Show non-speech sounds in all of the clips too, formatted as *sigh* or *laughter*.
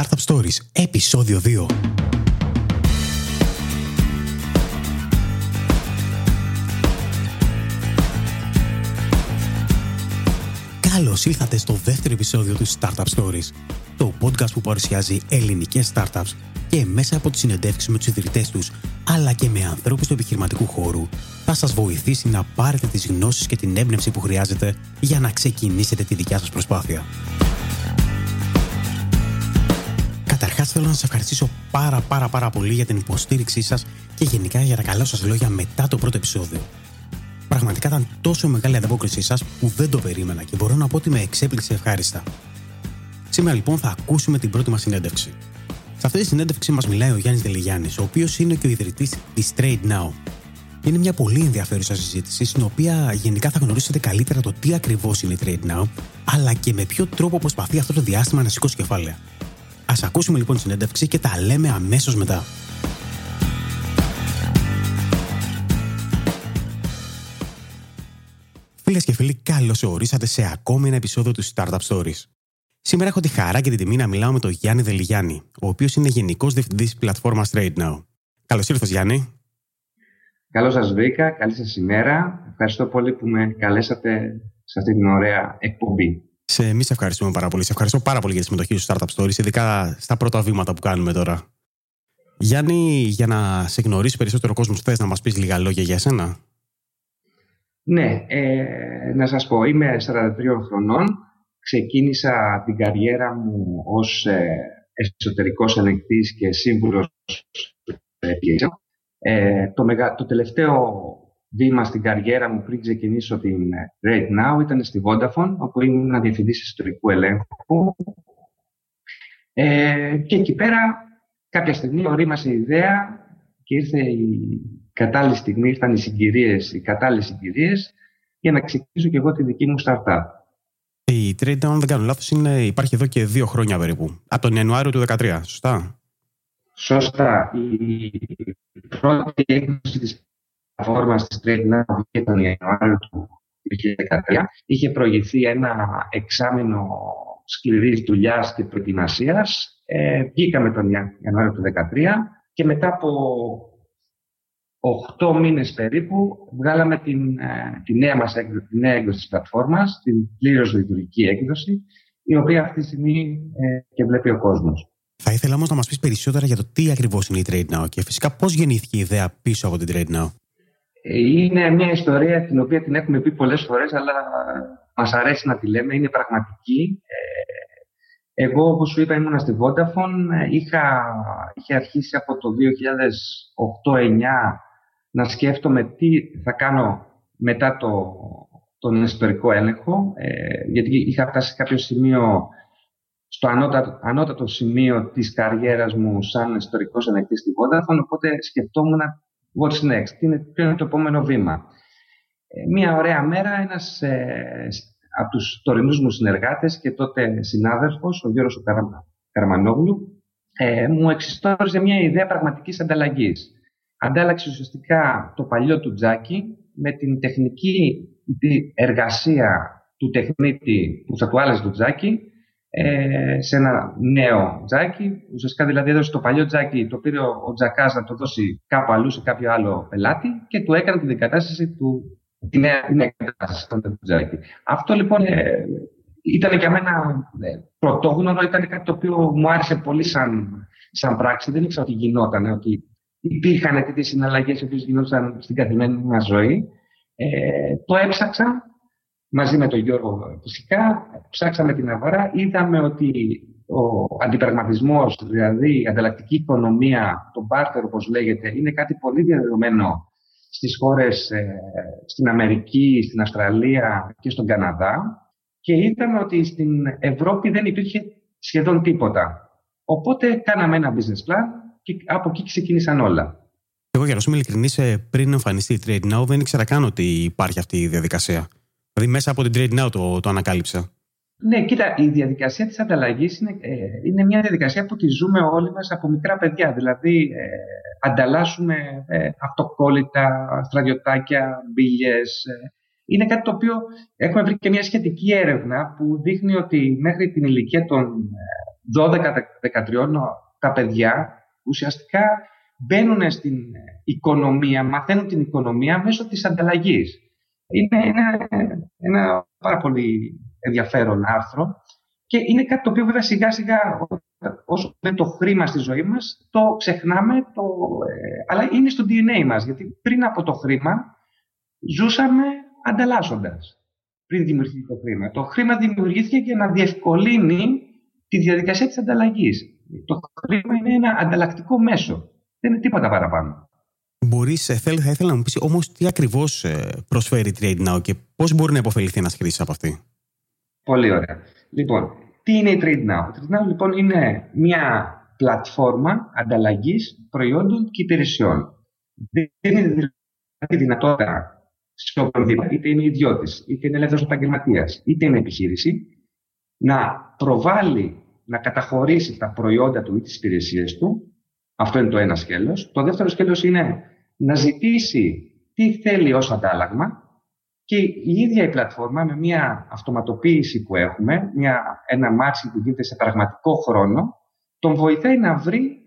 Startup Stories, επεισόδιο 2. Καλώς ήλθατε στο δεύτερο επεισόδιο του Startup Stories, το podcast που παρουσιάζει ελληνικές startups και μέσα από τις συνεντεύξεις με τους ιδρυτές τους, αλλά και με ανθρώπους του επιχειρηματικού χώρου, θα σας βοηθήσει να πάρετε τις γνώσεις και την έμπνευση που χρειάζεται για να ξεκινήσετε τη δικιά σας προσπάθεια. Καταρχάς, θέλω να σα ευχαριστήσω πάρα πάρα πάρα πολύ για την υποστήριξή σας και γενικά για τα καλά σας λόγια μετά το πρώτο επεισόδιο. Πραγματικά ήταν τόσο μεγάλη ανταπόκρισή σας που δεν το περίμενα και μπορώ να πω ότι με εξέπληξε ευχάριστα. Σήμερα λοιπόν θα ακούσουμε την πρώτη μας συνέντευξη. Σε αυτή τη συνέντευξη μας μιλάει ο Γιάννης Δελιγιάννης, ο οποίος είναι και ο ιδρυτής της Trade Now. Είναι μια πολύ ενδιαφέρουσα συζήτηση, στην οποία γενικά θα γνωρίσετε καλύτερα το τι ακριβώς είναι η Trade Now, αλλά και με ποιο τρόπο προσπαθεί αυτό το διάστημα να σηκώσει κεφάλαια. Α ακούσουμε λοιπόν τη συνέντευξη και τα λέμε αμέσως μετά. Φίλες και φίλοι, καλώς ορίσατε σε ακόμη ένα επεισόδιο του Startup Stories. Σήμερα έχω τη χαρά και την τιμή να μιλάω με τον Γιάννη Δελιγιάννη, ο οποίος είναι Γενικός Διευθυντής τη πλατφόρμας Trade Now. Καλώς ήρθατε, Γιάννη. Καλώς σας βρήκα, καλή σας ημέρα. Ευχαριστώ πολύ που με καλέσατε σε αυτή την ωραία εκπομπή. Σε εμείς ευχαριστούμε πάρα πολύ. Σε ευχαριστώ πάρα πολύ για τη συμμετοχή σου Startup Stories, ειδικά στα πρώτα βήματα που κάνουμε τώρα. Γιάννη, για να σε γνωρίσει περισσότερο κόσμος, θες να μας πεις λίγα λόγια για εσένα. Ναι, ε, να σας πω, είμαι 43 χρονών. Ξεκίνησα την καριέρα μου ως ε, εσωτερικός ελεγκτής και σύμβουλος ε, το, μεγα, το τελευταίο βήμα στην καριέρα μου πριν ξεκινήσω την Right Now ήταν στη Vodafone, όπου ήμουν διευθυντή ιστορικού ελέγχου. Ε, και εκεί πέρα κάποια στιγμή ορίμασε η ιδέα και ήρθε η κατάλληλη στιγμή, ήρθαν οι συγκυρίες, οι κατάλληλες συγκυρίες για να ξεκινήσω και εγώ τη δική μου startup. Η Trade Now, αν δεν κάνω λάθος, είναι, υπάρχει εδώ και δύο χρόνια περίπου. Από τον Ιανουάριο του 2013, σωστά; Σωστά. Η πρώτη έκδοση της πλατφόρμα τη Trade Now βγήκε τον Ιανουάριο του 2013. Είχε προηγηθεί ένα εξάμεινο σκληρής δουλειάς και προετοιμασίας. Ε, βγήκαμε τον Ιανουάριο του 2013 και μετά από 8 μήνες περίπου βγάλαμε την, ε, τη νέα μας έκδοση, τη νέα έκδοση της πλατφόρμας, την πλήρως λειτουργική έκδοση, η οποία αυτή τη στιγμή ε, και βλέπει ο κόσμος. Θα ήθελα όμως να μας πεις περισσότερα για το τι ακριβώς είναι η Trade Now και φυσικά πώς γεννήθηκε η ιδέα πίσω από την Trade Now. Είναι μια ιστορία την οποία την έχουμε πει πολλές φορές, αλλά μας αρέσει να τη λέμε, είναι πραγματική. Ε, εγώ, όπως σου είπα, ήμουν στη Vodafone. Είχα, είχε αρχίσει από το 2008-2009 να σκέφτομαι τι θα κάνω μετά το, τον ιστορικό έλεγχο, ε, γιατί είχα φτάσει σε κάποιο σημείο, στο ανώτατο, ανώτατο σημείο της καριέρας μου σαν ιστορικός ελεγκτής στη Vodafone, οπότε σκεφτόμουν what's next, τι είναι, ποιο είναι το επόμενο βήμα; Ε, μία ωραία μέρα ένας ε, από τους τωρινούς μου συνεργάτες και τότε συνάδελφος, ο Γιώργος Καρμανόγλου, ε, μου εξιστόριζε μια ιδέα πραγματικής ανταλλαγής. Αντάλλαξε ουσιαστικά το παλιό του τζάκι με την τεχνική εργασία του τεχνίτη που θα του άλλαζε το τζάκι ε, σε ένα νέο τζάκι. Ουσιαστικά δηλαδή έδωσε το παλιό τζάκι, το πήρε ο τζακάς να το δώσει κάπου αλλού σε κάποιο άλλο πελάτη και του έκανε την εγκατάσταση του, τη νέα, την εγκατάσταση του τζάκι. Αυτό λοιπόν ε, ήταν για μένα ε, πρωτόγνωρο, ήταν κάτι το οποίο μου άρεσε πολύ σαν, σαν πράξη. Δεν ήξερα ότι γινόταν, ότι υπήρχαν τέτοιες συναλλαγές οι οποίες γινόταν στην καθημερινή μας ζωή. Ε, το έψαξα μαζί με τον Γιώργο φυσικά, ψάξαμε την αγορά, είδαμε ότι ο αντιπραγματισμός, δηλαδή η ανταλλακτική οικονομία, το barter όπως λέγεται, είναι κάτι πολύ διαδεδομένο στις χώρες, ε, στην Αμερική, στην Αυστραλία και στον Καναδά και είδαμε ότι στην Ευρώπη δεν υπήρχε σχεδόν τίποτα. Οπότε κάναμε ένα business plan και από εκεί ξεκίνησαν όλα. Εγώ για να σου είμαι ειλικρινής, ε, πριν εμφανιστεί η Trade Now δεν ήξερα καν ότι υπάρχει αυτή η διαδικασία. Δηλαδή μέσα από την Trade Now το, το ανακάλυψα. Ναι, κοίτα, η διαδικασία της ανταλλαγής είναι, ε, είναι μια διαδικασία που τη ζούμε όλοι μας από μικρά παιδιά. Δηλαδή, ε, ανταλλάσσουμε ε, αυτοκόλλητα, στρατιωτάκια, μπύλιες. Ε. είναι κάτι το οποίο έχουμε βρει και μια σχετική έρευνα που δείχνει ότι μέχρι την ηλικία των 12-13 τα παιδιά ουσιαστικά μπαίνουν στην οικονομία, μαθαίνουν την οικονομία μέσω της ανταλλαγής. Είναι ένα, ένα πάρα πολύ ενδιαφέρον άρθρο και είναι κάτι το οποίο βέβαια σιγά σιγά όσο δεν το χρήμα στη ζωή μας το ξεχνάμε, το, ε, αλλά είναι στο DNA μας γιατί πριν από το χρήμα ζούσαμε ανταλλάσσοντας πριν δημιουργηθεί το χρήμα. Το χρήμα δημιουργήθηκε για να διευκολύνει τη διαδικασία της ανταλλαγής. Το χρήμα είναι ένα ανταλλακτικό μέσο. Δεν είναι τίποτα παραπάνω. Μπορείς, ε, θα ήθελα να μου πεις όμως τι ακριβώς ε, προσφέρει η Trade Now και πώς μπορεί να υποφεληθεί ένας χρήσης από αυτή. Πολύ ωραία. Λοιπόν, τι είναι η Trade Now; Η Trade Now λοιπόν είναι μια πλατφόρμα ανταλλαγής προϊόντων και υπηρεσιών. Δίνει δηλαδή δυνατότητα σε οποιονδήποτε, είτε είναι ιδιώτης, είτε είναι ελεύθερος επαγγελματίας, είτε είναι επιχείρηση, να προβάλλει, να καταχωρήσει τα προϊόντα του ή τις υπηρεσίες του. Αυτό είναι το ένα σκέλος. Το δεύτερο σκέλος είναι να ζητήσει τι θέλει ως αντάλλαγμα και η ίδια η πλατφόρμα με μια αυτοματοποίηση που έχουμε, μια, ένα matching που γίνεται σε πραγματικό χρόνο, τον βοηθάει να βρει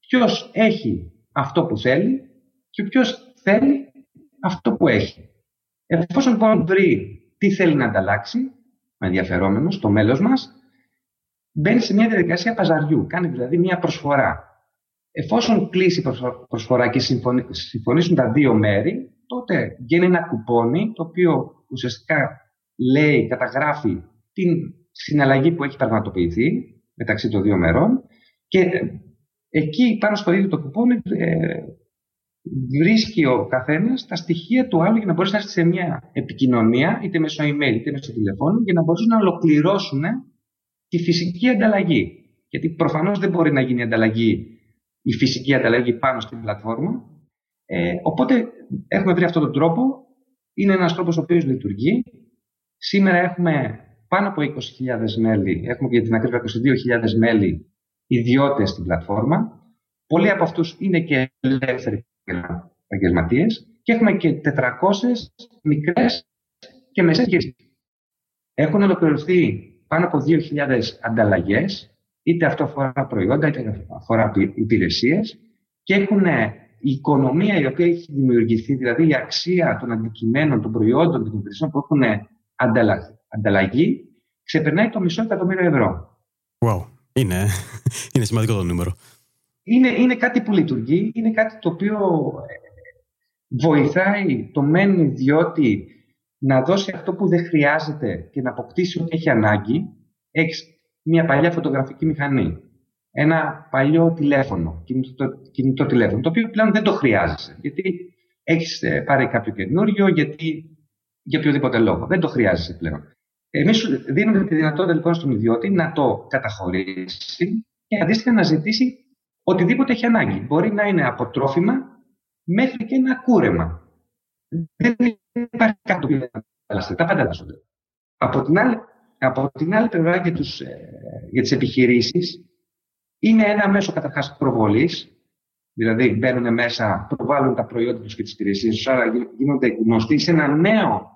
ποιος έχει αυτό που θέλει και ποιος θέλει αυτό που έχει. Εφόσον λοιπόν βρει τι θέλει να ανταλλάξει, με ενδιαφερόμενος, στο μέλος μας, μπαίνει σε μια διαδικασία παζαριού. Κάνει δηλαδή μια προσφορά. Εφόσον κλείσει προσφορά και συμφωνήσουν τα δύο μέρη, τότε βγαίνει ένα κουπόνι το οποίο ουσιαστικά λέει, καταγράφει την συναλλαγή που έχει πραγματοποιηθεί μεταξύ των δύο μερών και εκεί πάνω στο ίδιο το κουπόνι ε, βρίσκει ο καθένας τα στοιχεία του άλλου για να μπορέσει να έρθει σε μια επικοινωνία, είτε μέσω email είτε μέσω τηλεφώνου, για να μπορέσουν να ολοκληρώσουν τη φυσική ανταλλαγή. Γιατί προφανώς δεν μπορεί να γίνει ανταλλαγή, η φυσική ανταλλαγή πάνω στην πλατφόρμα. Ε, οπότε έχουμε βρει αυτόν τον τρόπο. Είναι ένας τρόπος ο οποίος λειτουργεί. Σήμερα έχουμε πάνω από 20.000 μέλη, έχουμε για την ακρίβεια 22.000 μέλη ιδιώτες στην πλατφόρμα. Πολλοί από αυτούς είναι και ελεύθεροι επαγγελματίες και έχουμε και 400 μικρές και μεσαίε επιχειρήσει. Έχουν ολοκληρωθεί πάνω από 2.000 ανταλλαγές, είτε αυτό αφορά προϊόντα, είτε αφορά υπηρεσίες, και έχουν η οικονομία η οποία έχει δημιουργηθεί, δηλαδή η αξία των αντικειμένων, των προϊόντων και των υπηρεσιών που έχουν ανταλλαγή, ξεπερνάει το μισό εκατομμύριο ευρώ. Wow. Είναι, είναι σημαντικό το νούμερο είναι, είναι κάτι που λειτουργεί, είναι κάτι το οποίο ε, βοηθάει το μεν ιδιώτη να δώσει αυτό που δεν χρειάζεται και να αποκτήσει ό,τι έχει ανάγκη. Έχεις μια παλιά φωτογραφική μηχανή, ένα παλιό τηλέφωνο, κινητό, κινητό τηλέφωνο, το οποίο πλέον δεν το χρειάζεσαι. Γιατί έχεις ε, πάρει κάποιο καινούριο, γιατί για οποιοδήποτε λόγο. Δεν το χρειάζεσαι πλέον. Εμείς δίνουμε τη δυνατότητα λοιπόν στον ιδιώτη να το καταχωρήσει και αντίστοιχα να ζητήσει οτιδήποτε έχει ανάγκη. Μπορεί να είναι από τρόφιμα μέχρι και ένα κούρεμα. Δεν υπάρχει κάτι που να Τα πάντα Από την άλλη, από την άλλη πλευρά για, τους, ε, για τις επιχειρήσεις είναι ένα μέσο καταρχάς προβολής, δηλαδή μπαίνουν μέσα, προβάλλουν τα προϊόντα τους και τις υπηρεσίες τους, άρα γίνονται γνωστοί σε ένα νέο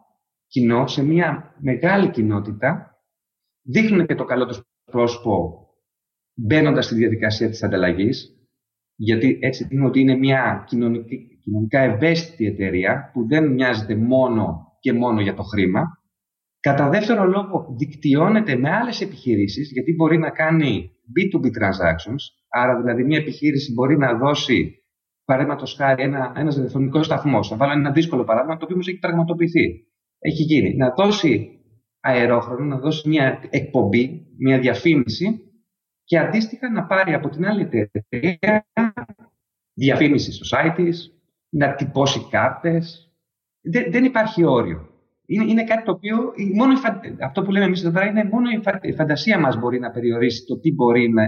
κοινό, σε μια μεγάλη κοινότητα, δείχνουν και το καλό τους πρόσωπο μπαίνοντας στη διαδικασία της ανταλλαγής, γιατί έτσι είναι ότι είναι μια κοινωνική, κοινωνικά ευαίσθητη εταιρεία που δεν μοιάζεται μόνο και μόνο για το χρήμα. Κατά δεύτερο λόγο, δικτυώνεται με άλλες επιχειρήσεις, γιατί μπορεί να κάνει B2B transactions, άρα δηλαδή μια επιχείρηση μπορεί να δώσει, παραδείγματος χάρη, ένα ένας τηλεφωνικός σταθμός. Θα βάλω ένα δύσκολο παράδειγμα, το οποίο όμως έχει πραγματοποιηθεί. Έχει γίνει. Να δώσει αερόχρονο, να δώσει μια εκπομπή, μια διαφήμιση και αντίστοιχα να πάρει από την άλλη εταιρεία διαφήμιση στο site της, να τυπώσει κάρτες. Δεν, δεν υπάρχει όριο. Είναι, είναι κάτι το οποίο, μόνο αυτό που λέμε εμείς εδώ πέρα είναι μόνο η, φαντασία μας μπορεί να περιορίσει το τι μπορεί να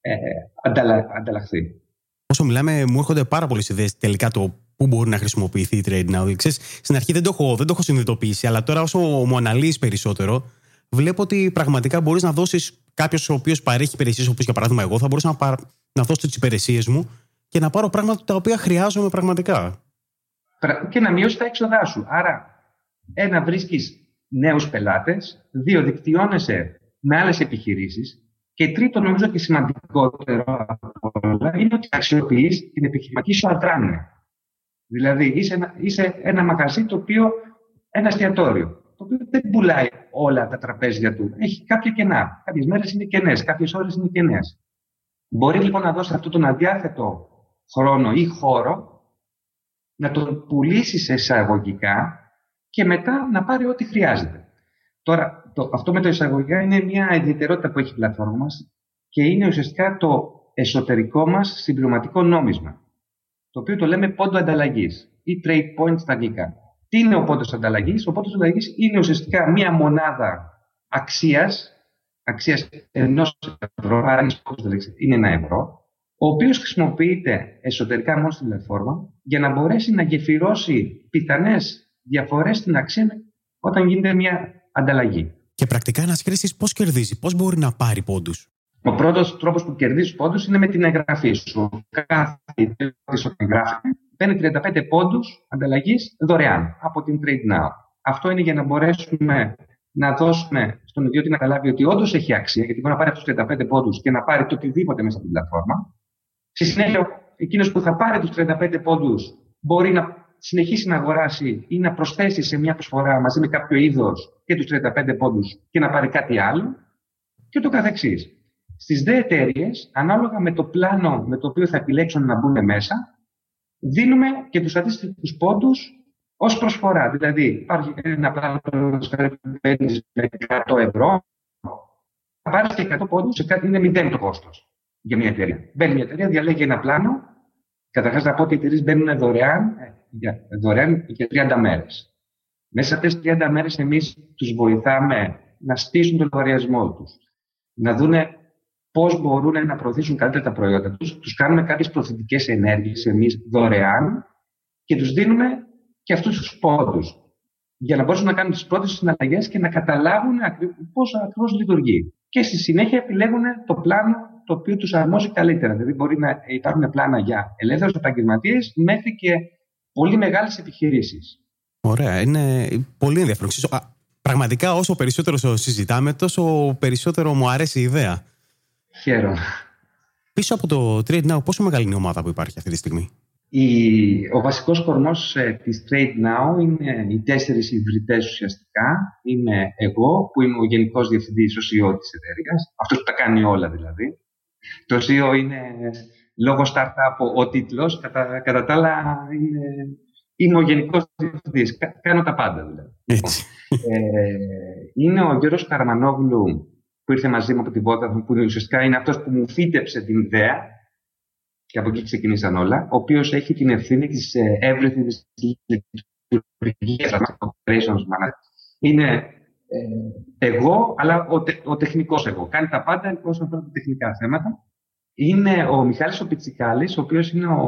ε, ανταλα, ανταλλαχθεί. Όσο μιλάμε, μου έρχονται πάρα πολλές ιδέες τελικά το πού μπορεί να χρησιμοποιηθεί η Trade Now. Ξέρεις, στην αρχή δεν το, έχω, δεν το έχω συνειδητοποιήσει, αλλά τώρα όσο μου αναλύεις περισσότερο, βλέπω ότι πραγματικά μπορείς να δώσεις κάποιος ο οποίος παρέχει υπηρεσίες, όπως για παράδειγμα εγώ, θα μπορούσα να, παρ... να δώσω τις υπηρεσίες μου και να πάρω πράγματα τα οποία χρειάζομαι πραγματικά. Και να μειώσει τα έξοδά σου. Άρα, ένα, βρίσκεις νέους πελάτες, δύο, δικτυώνεσαι με άλλες επιχειρήσεις Και τρίτο, νομίζω και σημαντικότερο από όλα, είναι ότι αξιοποιείς την επιχειρηματική σου αδράνεια. Δηλαδή, είσαι ένα, είσαι ένα μαγαζί το οποίο, ένα εστιατόριο, το οποίο δεν πουλάει όλα τα τραπέζια του. Έχει κάποια κενά. Κάποιες μέρες είναι κενές, κάποιες ώρες είναι κενές. Μπορείς λοιπόν να δώσεις αυτό τον αδιάθετο χρόνο ή χώρο, να τον πουλήσεις σε εισαγωγικά και μετά να πάρει ό,τι χρειάζεται. Τώρα, το, αυτό με το εισαγωγικά είναι μια ιδιαιτερότητα που έχει η πλατφόρμα μας και είναι ουσιαστικά το εσωτερικό μας συμπληρωματικό νόμισμα, το οποίο το λέμε πόντο ανταλλαγής ή trade point στα αγγλικά. Τι είναι ο πόντος ανταλλαγής, Ο πόντος ανταλλαγής είναι ουσιαστικά μια μονάδα αξίας, αξίας ενός ευρώ, άρα είναι ένα ευρώ, ο οποίος χρησιμοποιείται εσωτερικά μόνο στην πλατφόρμα για να μπορέσει να γεφυρώσει πιθανές διαφορές στην αξία όταν γίνεται μια ανταλλαγή. Και πρακτικά να σκρίσει πώς κερδίζει, πώς μπορεί να πάρει πόντους; Ο πρώτος τρόπος που κερδίζεις πόντους είναι με την εγγραφή σου. Κάθε που εγγράφει παίρνει 35 πόντους ανταλλαγής δωρεάν από την Trade Now. Αυτό είναι για να μπορέσουμε να δώσουμε στον ιδιώτη να καταλάβει ότι όντως έχει αξία, γιατί μπορεί να πάρει αυτούς του 35 πόντους και να πάρει το οτιδήποτε μέσα από την πλατφόρμα. Στη συνέχεια, εκείνος που θα πάρει τους 35 πόντους μπορεί να συνεχίσει να αγοράσει ή να προσθέσει σε μια προσφορά μαζί με κάποιο είδος και τους 35 πόντους και να πάρει κάτι άλλο και το καθεξής. Στις δε εταιρείες, ανάλογα με το πλάνο με το οποίο θα επιλέξουν να μπουν μέσα, δίνουμε και τους αντίστοιχους πόντους ως προσφορά. Δηλαδή, υπάρχει ένα πλάνο που με 100 ευρώ, θα πάρεις και 100 πόντους σε κάτι είναι μηδέν το κόστος για μια εταιρεία. Μπαίνει μια εταιρεία, διαλέγει ένα πλάνο. Καταρχάς, να πω ότι οι εταιρείες μπαίνουν δωρεάν για, δωρεάν για 30 μέρες. Μέσα σε αυτέ τι 30 μέρες, εμείς τους βοηθάμε να στήσουν τον λογαριασμό τους, να δούνε πώς μπορούν να προωθήσουν καλύτερα τα προϊόντα τους. Τους κάνουμε κάποιες προωθητικές ενέργειες εμείς δωρεάν και τους δίνουμε και αυτούς τους πόντους για να μπορέσουν να κάνουν τις πρώτες συναλλαγές και να καταλάβουν πώς ακριβώς λειτουργεί. Και στη συνέχεια επιλέγουν το πλάνο το οποίο τους αρμόζει καλύτερα. Δηλαδή, μπορεί να υπάρχουν πλάνα για ελεύθερους επαγγελματίες μέχρι και πολύ μεγάλες επιχειρήσεις. Ωραία, είναι πολύ ενδιαφέρον. Πραγματικά όσο περισσότερο συζητάμε, τόσο περισσότερο μου αρέσει η ιδέα. Χαίρομαι. Πίσω από το Trade Now, πόσο μεγάλη είναι η ομάδα που υπάρχει αυτή τη στιγμή; Η, ο βασικός κορμός ε, της Trade Now είναι οι τέσσερις ιδρυτές ουσιαστικά. Είναι εγώ, που είμαι ο Γενικός Διευθυντής, ο CEO της εταιρείας. Αυτός που τα κάνει όλα δηλαδή. Το CEO είναι λόγω startup ο τίτλος. Κατά, κατά τα άλλα, είναι, είμαι ο γενικός διευθυντής. Κάνω τα πάντα δηλαδή. Ε, είναι ο Γιώργος Καρμανόγλου που ήρθε μαζί μου από την Vodafone, που ουσιαστικά είναι αυτός που μου φύτεψε την ιδέα και από εκεί ξεκινήσαν όλα, ο οποίος έχει την ευθύνη της ε, everything λειτουργίας operations manager. Είναι ε, εγώ, αλλά ο, ο τεχνικός εγώ. Κάνει τα πάντα όσον αφορά τα τεχνικά θέματα είναι ο Μιχάλης ο Πιτσικάλης, ο οποίος είναι ο,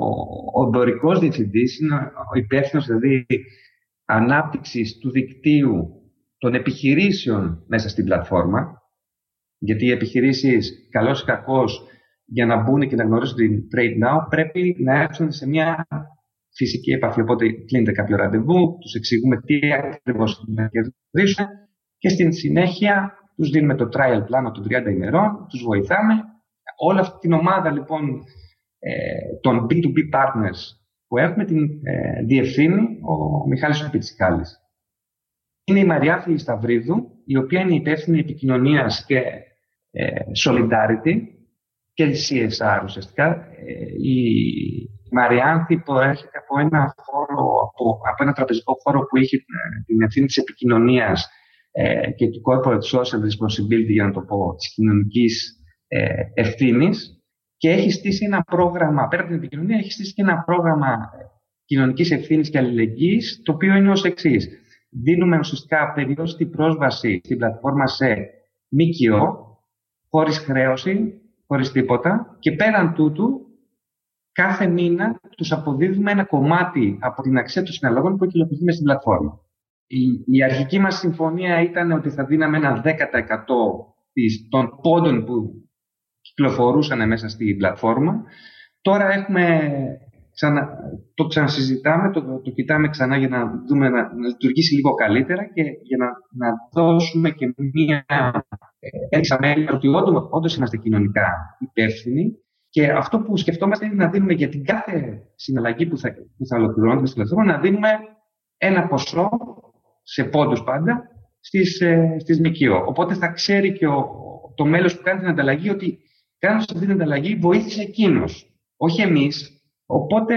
ο δωρικός διευθυντής, είναι ο υπεύθυνος δηλαδή ανάπτυξης του δικτύου των επιχειρήσεων μέσα στην πλατφόρμα, γιατί οι επιχειρήσεις, καλώς ή κακώς, για να μπουν και να γνωρίσουν την Trade Now, πρέπει να έρθουν σε μια φυσική επαφή. Οπότε κλείνεται κάποιο ραντεβού, τους εξηγούμε τι ακριβώς να κερδίσουν και στην συνέχεια τους δίνουμε το trial πλάνο των 30 ημερών, τους βοηθάμε όλη αυτή την ομάδα λοιπόν ε, των B2B partners που έχουμε την ε, διευθύνει ο Μιχάλης Πιτσικάλης. Είναι η Μαριά Σταυρίδου, η οποία είναι υπεύθυνη επικοινωνίας και ε, solidarity και CSR ουσιαστικά. Ε, η Μαριάνθη προέρχεται από ένα, χώρο, από, από ένα τραπεζικό χώρο που είχε ε, την ευθύνη της επικοινωνίας ε, και του corporate social responsibility, για να το πω, της κοινωνικής ε, ευθύνης και έχει στήσει ένα πρόγραμμα, πέρα από την επικοινωνία, έχει στήσει και ένα πρόγραμμα κοινωνικής ευθύνης και αλληλεγγύης, το οποίο είναι ως εξής. Δίνουμε ουσιαστικά περιόριστη πρόσβαση στην πλατφόρμα σε ΜΚΟ, χωρίς χρέωση, χωρίς τίποτα, και πέραν τούτου, κάθε μήνα τους αποδίδουμε ένα κομμάτι από την αξία των συναλλαγών που έχει στην πλατφόρμα. Η, η αρχική μας συμφωνία ήταν ότι θα δίναμε ένα 10% των πόντων που κυκλοφορούσαν μέσα στην πλατφόρμα. Τώρα έχουμε ξανα, το ξανασυζητάμε, το, το κοιτάμε ξανά για να δούμε να, να λειτουργήσει λίγο καλύτερα και για να, να δώσουμε και μία έδειξαμε ότι όντω είμαστε κοινωνικά υπεύθυνοι και αυτό που σκεφτόμαστε είναι να δίνουμε για την κάθε συναλλαγή που θα, που θα ολοκληρώνεται στην πλατφόρμα, να δίνουμε ένα ποσό σε πόντους πάντα στις, ε, στις ΜΚΟ. Οπότε θα ξέρει και ο, το μέλος που κάνει την ανταλλαγή ότι κάνω αυτή την ανταλλαγή βοήθησε εκείνος. όχι εμείς. Οπότε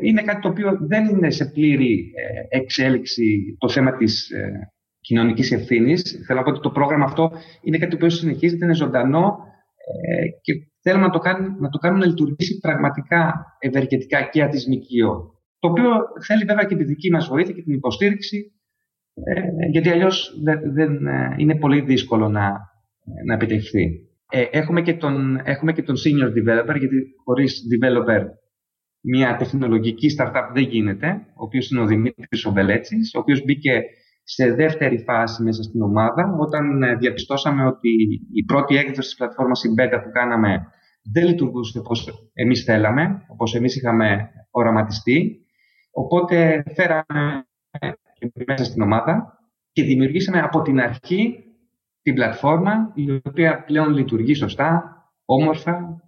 είναι κάτι το οποίο δεν είναι σε πλήρη ε, εξέλιξη το θέμα της ε, κοινωνικής ευθύνης. Θέλω να πω ότι το πρόγραμμα αυτό είναι κάτι που συνεχίζεται, είναι ζωντανό και θέλουμε να το, κάνουμε, να το κάνουμε να λειτουργήσει πραγματικά ευεργετικά και ατισμικείο. Το οποίο θέλει βέβαια και τη δική μας βοήθεια και την υποστήριξη, γιατί αλλιώς δεν, είναι πολύ δύσκολο να, να επιτευχθεί. Ε, έχουμε, και τον, έχουμε και τον senior developer, γιατί χωρίς developer μια τεχνολογική startup δεν γίνεται, ο οποίος είναι ο Δημήτρης Οβελέτσης, ο οποίος μπήκε σε δεύτερη φάση μέσα στην ομάδα, όταν ε, διαπιστώσαμε ότι η πρώτη έκδοση της πλατφόρμας, η beta που κάναμε, δεν λειτουργούσε όπως εμείς θέλαμε, όπως εμείς είχαμε οραματιστεί. Οπότε φέραμε μέσα στην ομάδα και δημιουργήσαμε από την αρχή την πλατφόρμα η οποία πλέον λειτουργεί σωστά, όμορφα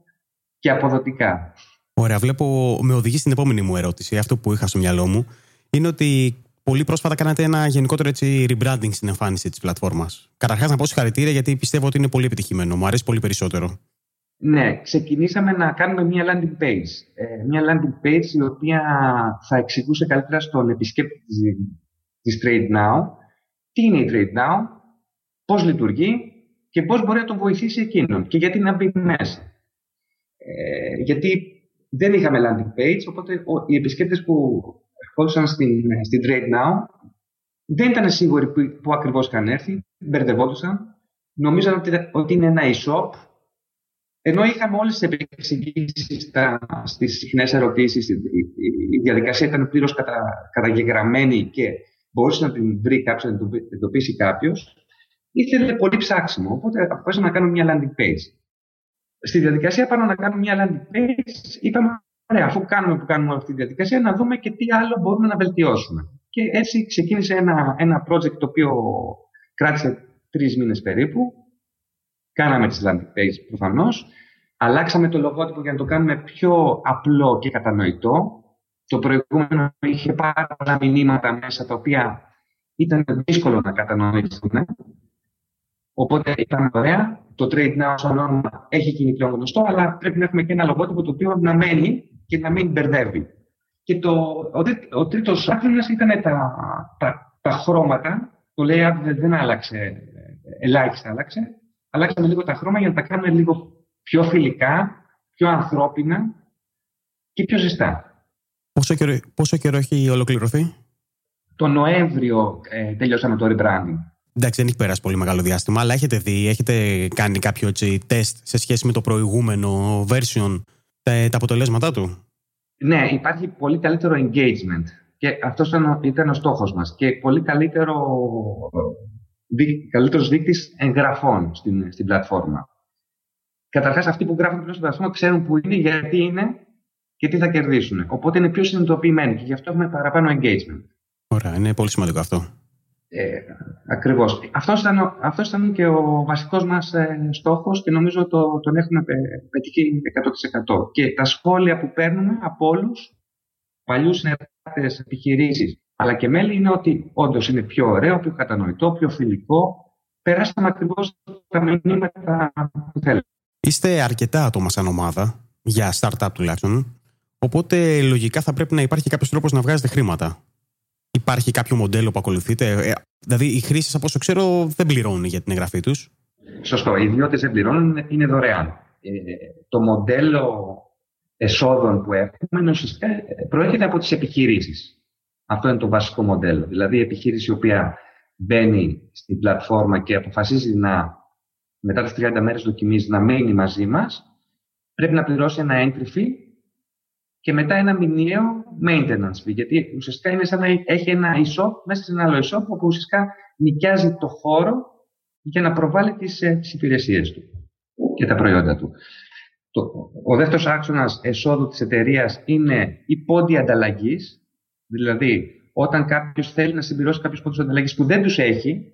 και αποδοτικά. Ωραία, βλέπω, με οδηγεί στην επόμενη μου ερώτηση. Αυτό που είχα στο μυαλό μου είναι ότι πολύ πρόσφατα κάνατε ένα γενικότερο έτσι rebranding στην εμφάνιση της πλατφόρμας. Καταρχάς, να πω συγχαρητήρια γιατί πιστεύω ότι είναι πολύ επιτυχημένο. Μου αρέσει πολύ περισσότερο. Ναι, ξεκινήσαμε να κάνουμε μια landing page. Ε, μια landing page η οποία θα εξηγούσε καλύτερα στον επισκέπτη της Trade Now τι είναι η Trade Now, πώς λειτουργεί και πώς μπορεί να τον βοηθήσει εκείνον και γιατί να μπει μέσα. Ε, γιατί δεν είχαμε landing page, οπότε οι επισκέπτες που ερχόντουσαν στην, στην Trade Now δεν ήταν σίγουροι που, που ακριβώς είχαν έρθει, μπερδευόντουσαν, νομίζαν ότι, ότι είναι ένα e-shop, ενώ είχαμε όλες τις επεξηγήσεις στις συχνές ερωτήσεις, η, η, διαδικασία ήταν πλήρως κατα, καταγεγραμμένη και μπορούσε να την βρει κάποιος, να την εντοπίσει κάποιος, ήθελε πολύ ψάξιμο. Οπότε αποφάσισα να κάνω μια landing page. Στη διαδικασία πάνω να κάνουμε μια landing page, είπαμε, ωραία, αφού κάνουμε που κάνουμε αυτή τη διαδικασία, να δούμε και τι άλλο μπορούμε να βελτιώσουμε. Και έτσι ξεκίνησε ένα, ένα project το οποίο κράτησε τρεις μήνες περίπου. Κάναμε τις landing page προφανώς. Αλλάξαμε το λογότυπο για να το κάνουμε πιο απλό και κατανοητό. Το προηγούμενο είχε πάρα πολλά μηνύματα μέσα τα οποία ήταν δύσκολο να κατανοήσουν. Οπότε ήταν ωραία. Το Trade Now σαν όνομα έχει γίνει πλέον γνωστό, αλλά πρέπει να έχουμε και ένα λογότυπο το οποίο να μένει και να μην μπερδεύει. Και το, ο, ο τρίτος άξονα ήταν τα, τα, τα, χρώματα. Το layout δεν, δεν άλλαξε, ελάχιστα άλλαξε. Αλλάξαμε λίγο τα χρώματα για να τα κάνουμε λίγο πιο φιλικά, πιο ανθρώπινα και πιο ζεστά. Πόσο καιρό, πόσο καιρό έχει ολοκληρωθεί; Το Νοέμβριο ε, τελειώσαμε το rebranding. Εντάξει, δεν έχει περάσει πολύ μεγάλο διάστημα, αλλά έχετε δει, έχετε κάνει κάποιο έτσι, τεστ σε σχέση με το προηγούμενο version, τα, τα αποτελέσματά του; Ναι, υπάρχει πολύ καλύτερο engagement. Και αυτός ήταν ο στόχος μας. Και πολύ καλύτερο, δί, καλύτερος δείκτης εγγραφών στην, στην πλατφόρμα. Καταρχάς, αυτοί που γράφουν στην πλατφόρμα ξέρουν που είναι, γιατί είναι και τι θα κερδίσουν. Οπότε είναι πιο συνειδητοποιημένοι και γι' αυτό έχουμε παραπάνω engagement. Ωραία, είναι πολύ σημαντικό αυτό. Ε, ακριβώς. Αυτός ήταν, αυτός ήταν και ο βασικός μας ε, στόχος και νομίζω το, τον έχουμε πετύχει 100%. Και τα σχόλια που παίρνουμε από όλους παλιούς συνεργάτες επιχειρήσεις αλλά και μέλη είναι ότι όντως είναι πιο ωραίο, πιο κατανοητό, πιο φιλικό. Περάσαμε ακριβώς τα μηνύματα που θέλουμε. Είστε αρκετά άτομα σαν ομάδα, για startup τουλάχιστον, οπότε λογικά θα πρέπει να υπάρχει κάποιος τρόπος να βγάζετε χρήματα. Υπάρχει κάποιο μοντέλο που ακολουθείτε; Ε, δηλαδή, οι χρήστε, από όσο ξέρω, δεν πληρώνουν για την εγγραφή τους. Σωστό. Οι ιδιώτες δεν πληρώνουν, είναι δωρεάν. Ε, το μοντέλο εσόδων που έχουμε ουσιαστικά προέρχεται από τις επιχειρήσεις. Αυτό είναι το βασικό μοντέλο. Δηλαδή, η επιχείρηση η οποία μπαίνει στην πλατφόρμα και αποφασίζει να μετά τις 30 μέρες δοκιμής να μένει μαζί μας, πρέπει να πληρώσει ένα entry fee και μετά ένα μηνιαίο maintenance fee. Γιατί ουσιαστικά είναι σαν να έχει ένα e-shop μέσα σε ένα άλλο e-shop όπου ουσιαστικά νοικιάζει το χώρο για να προβάλλει τις, ε, τις υπηρεσίες του και τα προϊόντα του. Το, ο δεύτερος άξονας εσόδου της εταιρείας είναι η πόντι ανταλλαγής. Δηλαδή, όταν κάποιος θέλει να συμπληρώσει κάποιους πόντους ανταλλαγής που δεν τους έχει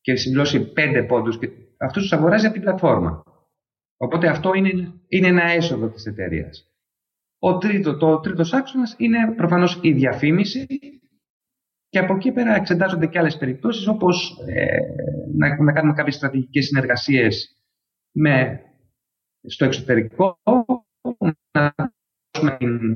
και συμπληρώσει πέντε πόντους και αυτούς τους αγοράζει από την πλατφόρμα. Οπότε αυτό είναι, είναι ένα έσοδο της εταιρείας. Ο τρίτο, το τρίτος άξονας είναι προφανώς η διαφήμιση και από εκεί πέρα εξετάζονται και άλλες περιπτώσεις όπως ε, να, να κάνουμε κάποιες στρατηγικές συνεργασίες με, στο εξωτερικό, να δώσουμε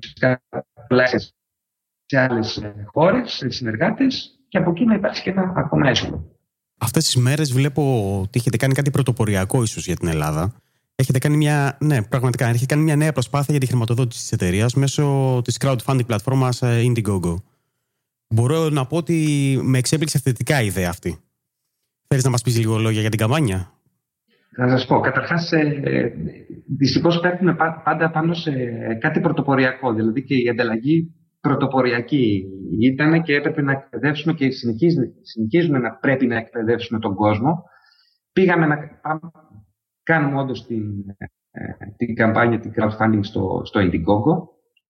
σε άλλες χώρες, σε συνεργάτες και από εκεί να υπάρξει και ένα ακόμα έσοδο. Αυτές τις μέρες βλέπω ότι έχετε κάνει κάτι πρωτοποριακό ίσως για την Ελλάδα. Έχετε κάνει μια, ναι, πραγματικά, έχετε κάνει μια νέα προσπάθεια για τη χρηματοδότηση της εταιρείας μέσω της crowdfunding πλατφόρμας ε, Indiegogo. Μπορώ να πω ότι με εξέπληξε θετικά η ιδέα αυτή. Θέλεις να μας πεις λίγο λόγια για την καμπάνια; Θα σας πω. Καταρχάς, ε, δυστυχώς πέφτουμε πάντα πάνω σε κάτι πρωτοποριακό. Δηλαδή και η ανταλλαγή πρωτοποριακή ήταν και έπρεπε να εκπαιδεύσουμε και συνεχίζουμε να πρέπει να εκπαιδεύσουμε τον κόσμο. Πήγαμε να κάνουμε όντως την, ε, την καμπάνια, την crowdfunding στο, στο Indiegogo.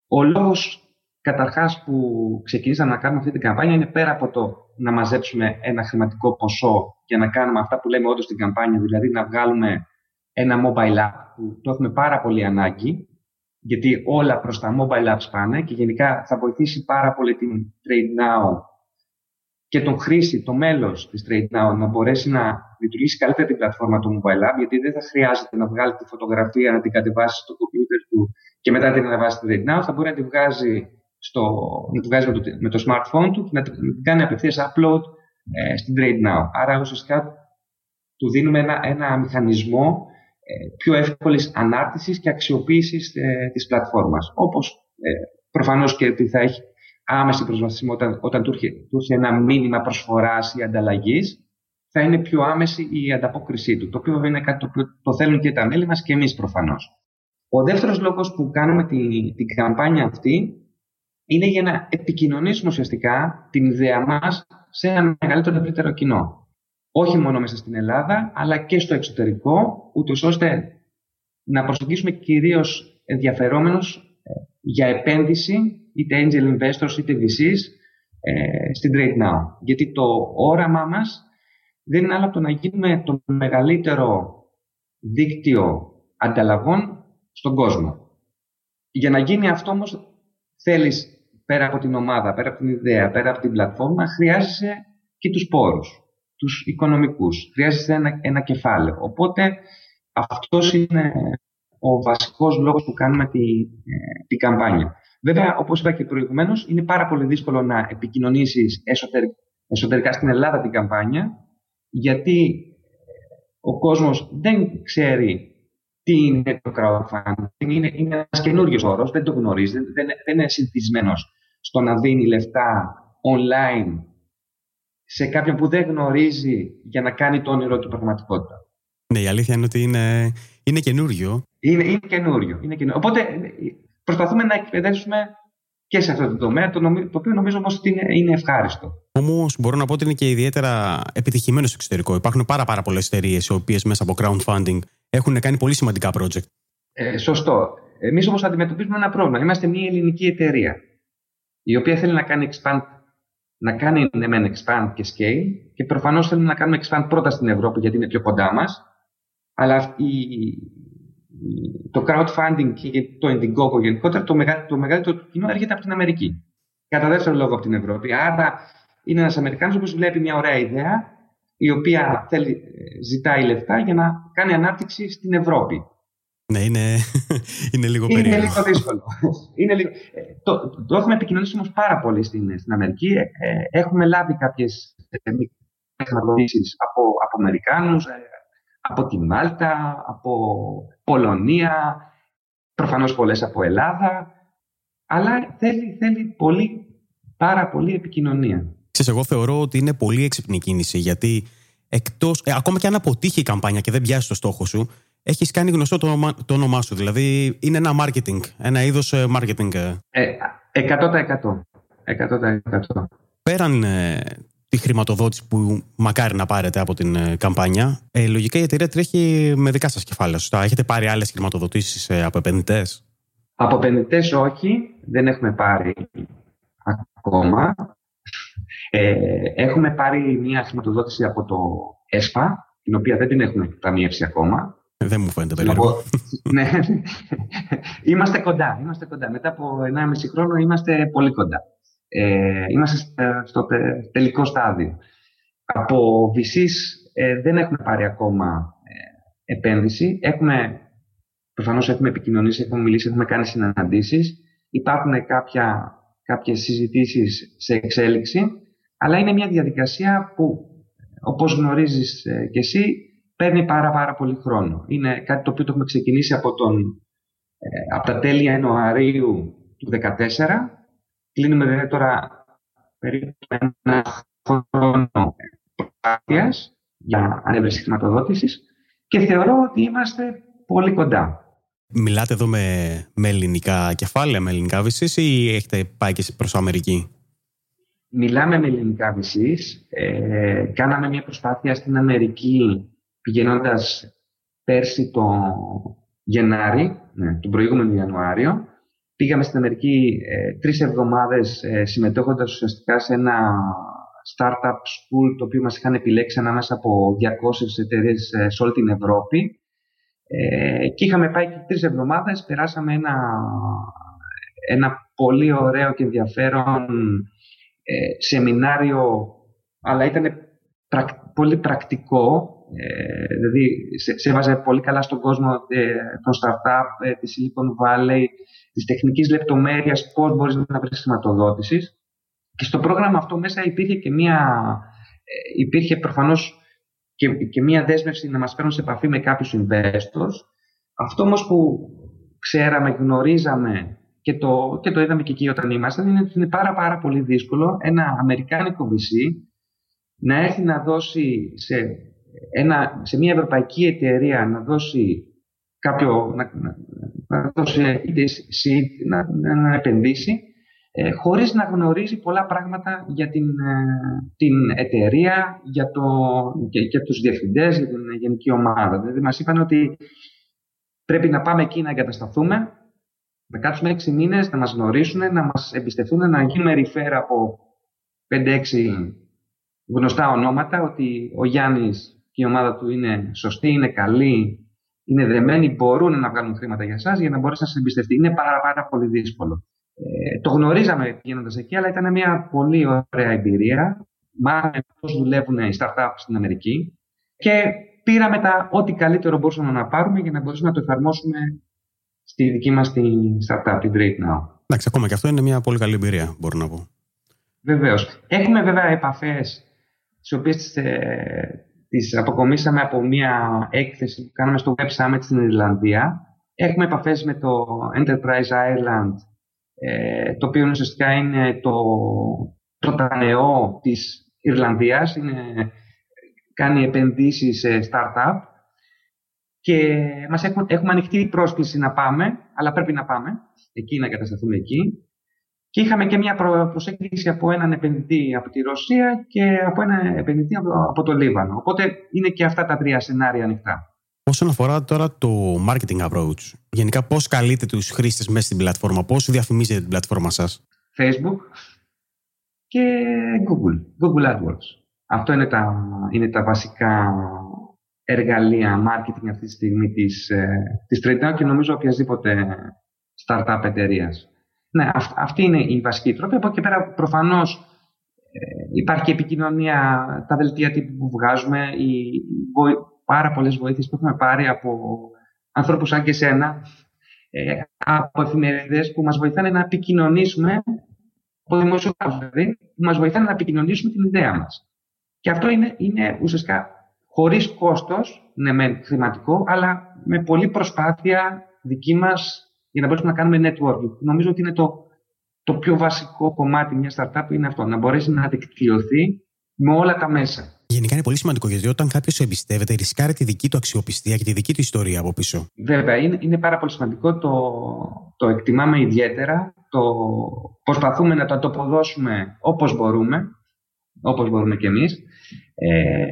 Ο λόγος καταρχάς που ξεκινήσαμε να κάνουμε αυτή την καμπάνια είναι πέρα από το να μαζέψουμε ένα χρηματικό ποσό και να κάνουμε αυτά που λέμε όντως στην καμπάνια, δηλαδή να βγάλουμε ένα mobile app που το έχουμε πάρα πολύ ανάγκη, γιατί όλα προς τα mobile apps πάνε και γενικά θα βοηθήσει πάρα πολύ την Trade Now και τον χρήση, το μέλος της Trade Now να μπορέσει να λειτουργήσει καλύτερα την πλατφόρμα του mobile app, γιατί δεν θα χρειάζεται να βγάλει τη φωτογραφία, να την κατεβάσει στο computer του και μετά την ανεβάσει στη Trade Now, θα μπορεί να τη βγάζει στο, να τη βγάζει με το, με το smartphone του και να την κάνει απευθείας upload ε, στην Trade Now. Άρα ουσιαστικά του δίνουμε ένα, ένα μηχανισμό ε, πιο εύκολης ανάρτησης και αξιοποίησης ε, της πλατφόρμας. Όπως ε, προφανώς και ότι θα έχει άμεση προσβασιμότητα όταν του έρχεται ένα μήνυμα προσφοράς ή ανταλλαγής, θα είναι πιο άμεση η ανταπόκρισή του, το οποίο είναι κάτι το οποίο το θέλουν και τα μέλη μας και εμείς προφανώς. Ο δεύτερος λόγος που κάνουμε την, την καμπάνια αυτή είναι για να επικοινωνήσουμε ουσιαστικά την ιδέα μας σε ένα μεγαλύτερο ευρύτερο κοινό. Όχι μόνο μέσα στην Ελλάδα, αλλά και στο εξωτερικό, ούτως ώστε να προσεγγίσουμε κυρίως ενδιαφερόμενους ε, για επένδυση, είτε angel investors είτε VCs, ε, στην Trade Now. Γιατί το όραμά μας δεν είναι άλλο από το να γίνουμε το μεγαλύτερο δίκτυο ανταλλαγών στον κόσμο. Για να γίνει αυτό όμως θέλεις πέρα από την ομάδα, πέρα από την ιδέα, πέρα από την πλατφόρμα, χρειάζεσαι και τους πόρους, τους οικονομικούς. Χρειάζεσαι ένα, ένα κεφάλαιο. Οπότε αυτός είναι ο βασικός λόγος που κάνουμε τη, ε, τη καμπάνια. Βέβαια, όπως είπα και προηγουμένως, είναι πάρα πολύ δύσκολο να επικοινωνήσεις εσωτερικά στην Ελλάδα την καμπάνια, γιατί ο κόσμος δεν ξέρει τι είναι το crowdfunding. Είναι, είναι ένας καινούριο όρος, δεν το γνωρίζει, δεν, δεν, δεν είναι συνηθισμένος στο να δίνει λεφτά online σε κάποιον που δεν γνωρίζει για να κάνει το όνειρό του πραγματικότητα. Ναι, η αλήθεια είναι ότι είναι, είναι καινούριο. Είναι, είναι καινούριο. Είναι καινούριο. Οπότε προσπαθούμε να εκπαιδεύσουμε και σε αυτό το τομέα, το, το οποίο νομίζω όμως ότι είναι, είναι ευχάριστο. Όμω μπορώ να πω ότι είναι και ιδιαίτερα επιτυχημένος στο εξωτερικό. Υπάρχουν πάρα, πάρα πολλές εταιρείες οι οποίες μέσα από crowdfunding έχουν κάνει πολύ σημαντικά project. Ε, σωστό. Εμείς όμως αντιμετωπίζουμε ένα πρόβλημα. Είμαστε μια ελληνική εταιρεία η οποία θέλει να κάνει expand, να κάνει ναι, μεν expand και scale και προφανώς θέλει να κάνουμε expand πρώτα στην Ευρώπη γιατί είναι πιο κοντά μας. Αλλά η, το crowdfunding και το Indiegogo γενικότερα, το, μεγα, το μεγαλύτερο του κοινό έρχεται από την Αμερική. Κατά δεύτερο λόγο από την Ευρώπη. Άρα είναι ένας Αμερικάνος που βλέπει μια ωραία ιδέα, η οποία θέλει, ζητάει λεφτά για να κάνει ανάπτυξη στην Ευρώπη. Ναι, είναι, *laughs* είναι λίγο περίεργο. Είναι λίγο δύσκολο. είναι λίγο... Ε, το, το έχουμε επικοινωνήσει όμως πάρα πολύ στην, στην Αμερική. Ε, έχουμε λάβει κάποιες χρηματοδοτήσει από, από Αμερικάνους, ε, από τη Μάλτα, από Πολωνία, προφανώς πολλές από Ελλάδα. Αλλά θέλει, θέλει πολύ, πάρα πολύ επικοινωνία. Ξέρεις, εγώ θεωρώ ότι είναι πολύ έξυπνη κίνηση γιατί εκτός, ε, ακόμα και αν αποτύχει η καμπάνια και δεν πιάσει το στόχο σου, έχεις κάνει γνωστό το, όνομα, το όνομά σου. Δηλαδή είναι ένα marketing, ένα είδος ε, marketing. Ε, 100%. 100%. Πέραν ε, τη χρηματοδότηση που μακάρι να πάρετε από την ε, καμπάνια, ε, λογικά η εταιρεία τρέχει με δικά σας κεφάλαια. Σωστά; Έχετε πάρει άλλες χρηματοδοτήσεις ε, από επενδυτές; Από επενδυτές όχι, δεν έχουμε πάρει ακόμα. Ε, έχουμε πάρει μια χρηματοδότηση από το ΕΣΠΑ, την οποία δεν την έχουμε ταμιεύσει ακόμα. Δεν μου φαίνεται περίεργο. ναι, *laughs* είμαστε κοντά, είμαστε κοντά. Μετά από 1,5 χρόνο είμαστε πολύ κοντά. Ε, είμαστε στο τελικό στάδιο. Από VCs ε, δεν έχουμε πάρει ακόμα ε, επένδυση. Έχουμε, προφανώς έχουμε επικοινωνήσει, έχουμε μιλήσει, έχουμε κάνει συναντήσεις. Υπάρχουν κάποια, κάποιες συζητήσεις σε εξέλιξη, αλλά είναι μια διαδικασία που, όπως γνωρίζεις ε, και εσύ, παίρνει πάρα πάρα πολύ χρόνο. Είναι κάτι το οποίο το έχουμε ξεκινήσει από, τον, ε, από τα τέλη Ιανουαρίου του 2014. Κλείνουμε δηλαδή τώρα περίπου ένα χρόνο προσπάθειας για ανέβρεση χρηματοδότησης και θεωρώ ότι είμαστε πολύ κοντά. Μιλάτε εδώ με, με ελληνικά κεφάλαια, με ελληνικά VCs ή έχετε πάει και προς Αμερική; Μιλάμε με ελληνικά VCs. Ε, κάναμε μια προσπάθεια στην Αμερική πηγαίνοντας πέρσι το Γενάρη, ναι, τον προηγούμενο Ιανουάριο. Πήγαμε στην Αμερική ε, τρεις εβδομάδες ε, συμμετέχοντας ουσιαστικά σε ένα startup school το οποίο μας είχαν επιλέξει ανάμεσα από 200 εταιρείες ε, σε όλη την Ευρώπη. Ε, και είχαμε πάει και τρεις εβδομάδες, περάσαμε ένα, ένα πολύ ωραίο και ενδιαφέρον ε, σεμινάριο, αλλά ήταν πολύ πρακτικό, ε, δηλαδή σε, σε έβαζε πολύ καλά στον κόσμο ε, των startup, ε, της Silicon Valley, της τεχνικής λεπτομέρειας, πώς μπορείς να βρεις χρηματοδότησης. Και στο πρόγραμμα αυτό μέσα υπήρχε και μία, ε, υπήρχε προφανώς και, και μία δέσμευση να μας φέρουν σε επαφή με κάποιους investors. Αυτό όμως που ξέραμε, γνωρίζαμε και το, και το είδαμε και εκεί όταν ήμασταν, είναι ότι είναι πάρα πάρα πολύ δύσκολο ένα αμερικάνικο VC να έρθει να δώσει σε, ένα, σε μια ευρωπαϊκή εταιρεία να δώσει κάποιο, να, να, να δώσει είτε να, να επενδύσει ε, χωρίς να γνωρίζει πολλά πράγματα για την, ε, την εταιρεία, για, το, και, για τους διευθυντές, για την γενική ομάδα. Δηλαδή μας είπαν ότι πρέπει να πάμε εκεί να εγκατασταθούμε, να κάτσουμε έξι μήνες, να μας γνωρίσουν, να μας εμπιστευτούν, να γίνουμε refer από 5-6 γνωστά ονόματα, ότι ο Γιάννης και η ομάδα του είναι σωστή, είναι καλή, είναι δεμένοι, μπορούν να βγάλουν χρήματα για εσά για να μπορέσει να σας εμπιστευτεί. Είναι πάρα, πάρα πολύ δύσκολο. Ε, το γνωρίζαμε πηγαίνοντας εκεί, αλλά ήταν μια πολύ ωραία εμπειρία. Μάθαμε πώς δουλεύουν οι startups στην Αμερική και πήραμε τα ό,τι καλύτερο μπορούσαμε να πάρουμε για να μπορέσουμε να το εφαρμόσουμε στη δική μας την startup, την Great Now. Εντάξει, ακόμα και αυτό είναι μια πολύ καλή εμπειρία, μπορώ να πω. Βεβαίως. Έχουμε βέβαια επαφές, τις οποίες ε, τις αποκομίσαμε από μια έκθεση που κάναμε στο Web Summit στην Ιρλανδία. Έχουμε επαφές με το Enterprise Ireland ε, το οποίο ουσιαστικά είναι το, το τανεό της Ιρλανδίας, είναι, κάνει επενδύσεις σε startup και μας έχουμε, έχουμε ανοιχτή πρόσκληση να πάμε, αλλά πρέπει να πάμε εκεί, να κατασταθούμε εκεί. Και είχαμε και μια προσέγγιση από έναν επενδυτή από τη Ρωσία και από έναν επενδυτή από, από το Λίβανο. Οπότε είναι και αυτά τα τρία σενάρια ανοιχτά. Όσον αφορά τώρα το marketing approach, γενικά πώς καλείτε τους χρήστες μέσα στην πλατφόρμα, πώς διαφημίζετε την πλατφόρμα σας; Facebook και Google, Google AdWords. Αυτό είναι τα, είναι τα βασικά εργαλεία marketing αυτή τη στιγμή της, ε, της TradeNow και νομίζω οποιασδήποτε startup εταιρείας. Ναι, αυτή είναι η βασική τρόπη. Από εκεί πέρα προφανώς ε, υπάρχει και επικοινωνία, τα δελτία τύπου που βγάζουμε, η, πάρα πολλές βοήθειες που έχουμε πάρει από ανθρώπους σαν και εσένα, ε, από εφημερίδες που μας βοηθάνε να επικοινωνήσουμε, από δημοσιογράφους δηλαδή, που μας βοηθάνε να επικοινωνήσουμε την ιδέα μας. Και αυτό είναι, είναι ουσιαστικά χωρίς κόστος, ναι με χρηματικό, αλλά με πολλή προσπάθεια δική μας για να μπορέσουμε να κάνουμε networking. Νομίζω ότι είναι το, το πιο βασικό κομμάτι μιας startup είναι αυτό, να μπορέσει να δικτυωθεί με όλα τα μέσα. Γενικά είναι πολύ σημαντικό γιατί όταν κάποιος εμπιστεύεται, ρισκάρει τη δική του αξιοπιστία και τη δική του ιστορία από πίσω. Βέβαια, είναι, είναι πάρα πολύ σημαντικό. Το, το εκτιμάμε ιδιαίτερα. Το προσπαθούμε να το ανταποδώσουμε όπως μπορούμε, όπως μπορούμε κι εμείς. Ε,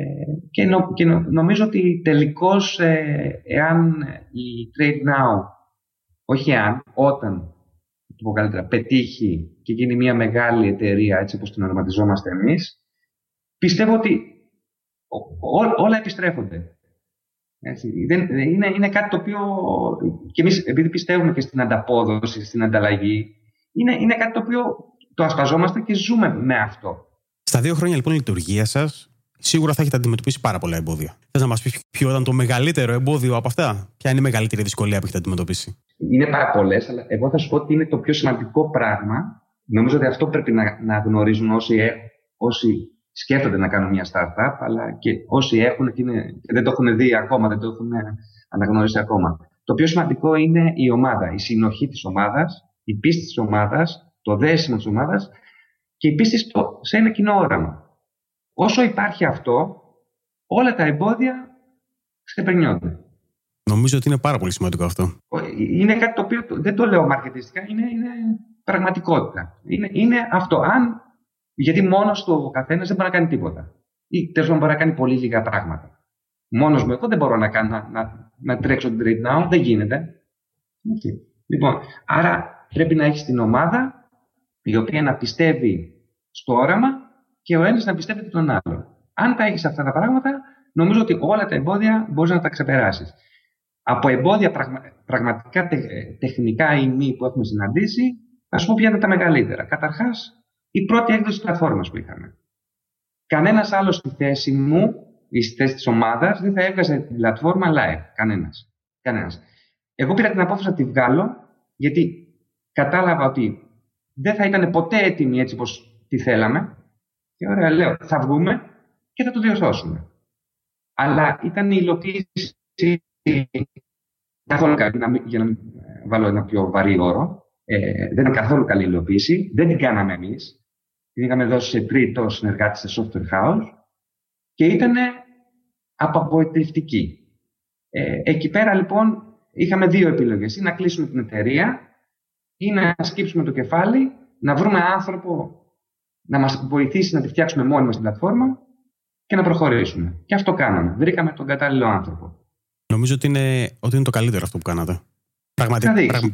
και, και νομίζω ότι τελικώς, ε, εάν η Trade Now, όχι εάν, όταν το πω καλύτερα, πετύχει και γίνει μια μεγάλη εταιρεία έτσι όπως την ονοματιζόμαστε εμείς, πιστεύω ότι όλα επιστρέφονται. Έτσι. Δεν, είναι, είναι κάτι το οποίο και εμείς επειδή πιστεύουμε και στην ανταπόδοση, στην ανταλλαγή, είναι, είναι κάτι το οποίο το ασπαζόμαστε και ζούμε με αυτό. Στα δύο χρόνια λοιπόν λειτουργία σας, σίγουρα θα έχετε αντιμετωπίσει πάρα πολλά εμπόδια. Θες να μας πεις ποιο ήταν το μεγαλύτερο εμπόδιο από αυτά, Ποια είναι η μεγαλύτερη δυσκολία που έχετε αντιμετωπίσει; Είναι πάρα πολλές, αλλά εγώ θα σου πω ότι είναι το πιο σημαντικό πράγμα. Νομίζω ότι αυτό πρέπει να, να γνωρίζουν όσοι, ε, όσοι σκέφτονται να κάνουν μια startup, αλλά και όσοι έχουν και, είναι, και δεν το έχουν δει ακόμα, δεν το έχουν αναγνωρίσει ακόμα. Το πιο σημαντικό είναι η ομάδα, η συνοχή της ομάδας, η πίστη της ομάδας, το δέσιμο της ομάδας και η πίστη στο, σε ένα κοινό όραμα. Όσο υπάρχει αυτό, όλα τα εμπόδια ξεπερνιόνται. Νομίζω ότι είναι πάρα πολύ σημαντικό αυτό. Είναι κάτι το οποίο δεν το λέω μαρκετιστικά, είναι, είναι πραγματικότητα. Είναι, είναι αυτό. Αν, γιατί μόνος του ο καθένας δεν μπορεί να κάνει τίποτα. Ή τέλος μπορεί να κάνει πολύ λίγα πράγματα. Μόνος μου, εγώ δεν μπορώ να, κάνω, να, να, να τρέξω την trade now, δεν γίνεται. Λοιπόν, άρα πρέπει να έχεις την ομάδα η οποία να πιστεύει στο όραμα και ο ένας να πιστεύει τον άλλο. Αν τα έχεις αυτά τα πράγματα, νομίζω ότι όλα τα εμπόδια μπορείς να τα ξεπεράσεις. Από εμπόδια πραγματικά τεχνικά ή μη που έχουμε συναντήσει, ας πούμε ποια είναι τα μεγαλύτερα. Καταρχάς, η πρώτη έκδοση της πλατφόρμας που είχαμε. Κανένας άλλος στη θέση μου ή στη θέση της ομάδας δεν θα έβγαζε την πλατφόρμα live. Κανένας. Κανένας. Εγώ πήρα την απόφαση να τη βγάλω γιατί κατάλαβα ότι δεν θα ήταν ποτέ έτοιμη έτσι όπως τη θέλαμε. Και ωραία, λέω, θα βγούμε και θα το διορθώσουμε. Αλλά ήταν η υλοποίηση καθόλου καλή, για να μην βάλω ένα πιο βαρύ όρο. Ε, δεν ήταν καθόλου καλή υλοποίηση. Δεν την κάναμε εμείς. Την είχαμε δώσει σε τρίτο συνεργάτη σε software house και ήταν απογοητευτική. Ε, εκεί πέρα λοιπόν είχαμε δύο επιλογές. Ή να κλείσουμε την εταιρεία ή να σκύψουμε το κεφάλι, να βρούμε άνθρωπο να μας βοηθήσει να τη φτιάξουμε μόνοι μας την πλατφόρμα και να προχωρήσουμε. Και αυτό κάναμε. Βρήκαμε τον κατάλληλο άνθρωπο. Νομίζω ότι είναι, ότι είναι το καλύτερο αυτό που κάνατε. Πραγματικά,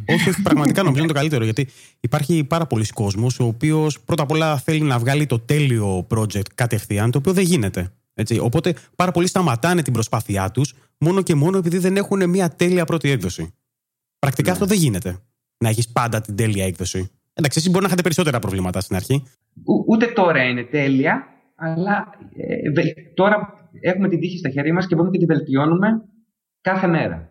όχι, πραγματικά νομίζω είναι το καλύτερο. Γιατί υπάρχει πάρα πολλοί κόσμος ο οποίος πρώτα απ' όλα θέλει να βγάλει το τέλειο project κατευθείαν, το οποίο δεν γίνεται. Έτσι. Οπότε πάρα πολλοί σταματάνε την προσπάθειά τους μόνο και μόνο επειδή δεν έχουν μια τέλεια πρώτη έκδοση. Πρακτικά ναι. αυτό δεν γίνεται να έχεις πάντα την τέλεια έκδοση. Εντάξει, εσείς μπορεί να είχατε περισσότερα προβλήματα στην αρχή. ούτε τώρα είναι τέλεια, αλλά ε, τώρα έχουμε την τύχη στα χέρια μας και μπορούμε και τη βελτιώνουμε κάθε μέρα.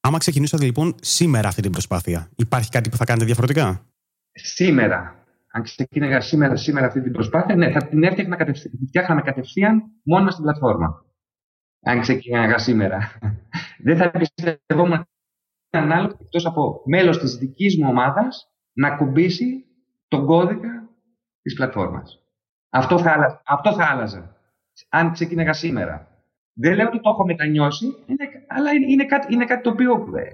Άμα ξεκινήσατε λοιπόν σήμερα αυτή την προσπάθεια, υπάρχει κάτι που θα κάνετε διαφορετικά; Σήμερα. Αν ξεκίνησα σήμερα, σήμερα αυτή την προσπάθεια, ναι, θα την έφτιαχνα κατευθείαν, φτιάχναμε κατευθείαν μόνο στην πλατφόρμα. Αν ξεκίνησα σήμερα. *laughs* Δεν θα πιστεύω έναν άλλο εκτός από μέλος της δικής μου ομάδας να κουμπίσει τον κώδικα της πλατφόρμας. Αυτό θα, άλλαζα, αυτό θα άλλαζα. Αν ξεκίναγα σήμερα. Δεν λέω ότι το έχω μετανιώσει, είναι, αλλά είναι, είναι, κάτι, είναι κάτι το οποίο ε,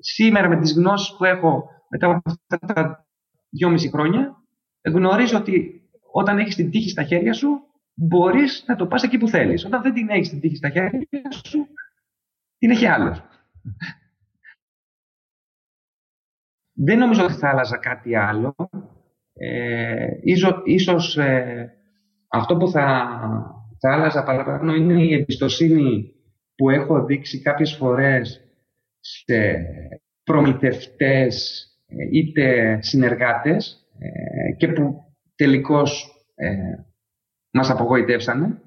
σήμερα με τις γνώσεις που έχω μετά από αυτά τα δυόμιση χρόνια, γνωρίζω ότι όταν έχεις την τύχη στα χέρια σου, μπορείς να το πας εκεί που θέλεις. Όταν δεν την έχεις την τύχη στα χέρια σου, την έχει άλλος. Δεν νομίζω ότι θα άλλαζα κάτι άλλο. Ε, ίσως, ε, αυτό που θα, θα άλλαζα παραπάνω είναι η εμπιστοσύνη που έχω δείξει κάποιες φορές σε προμηθευτές ε, είτε συνεργάτες ε, και που τελικώς ε, μας απογοητεύσανε.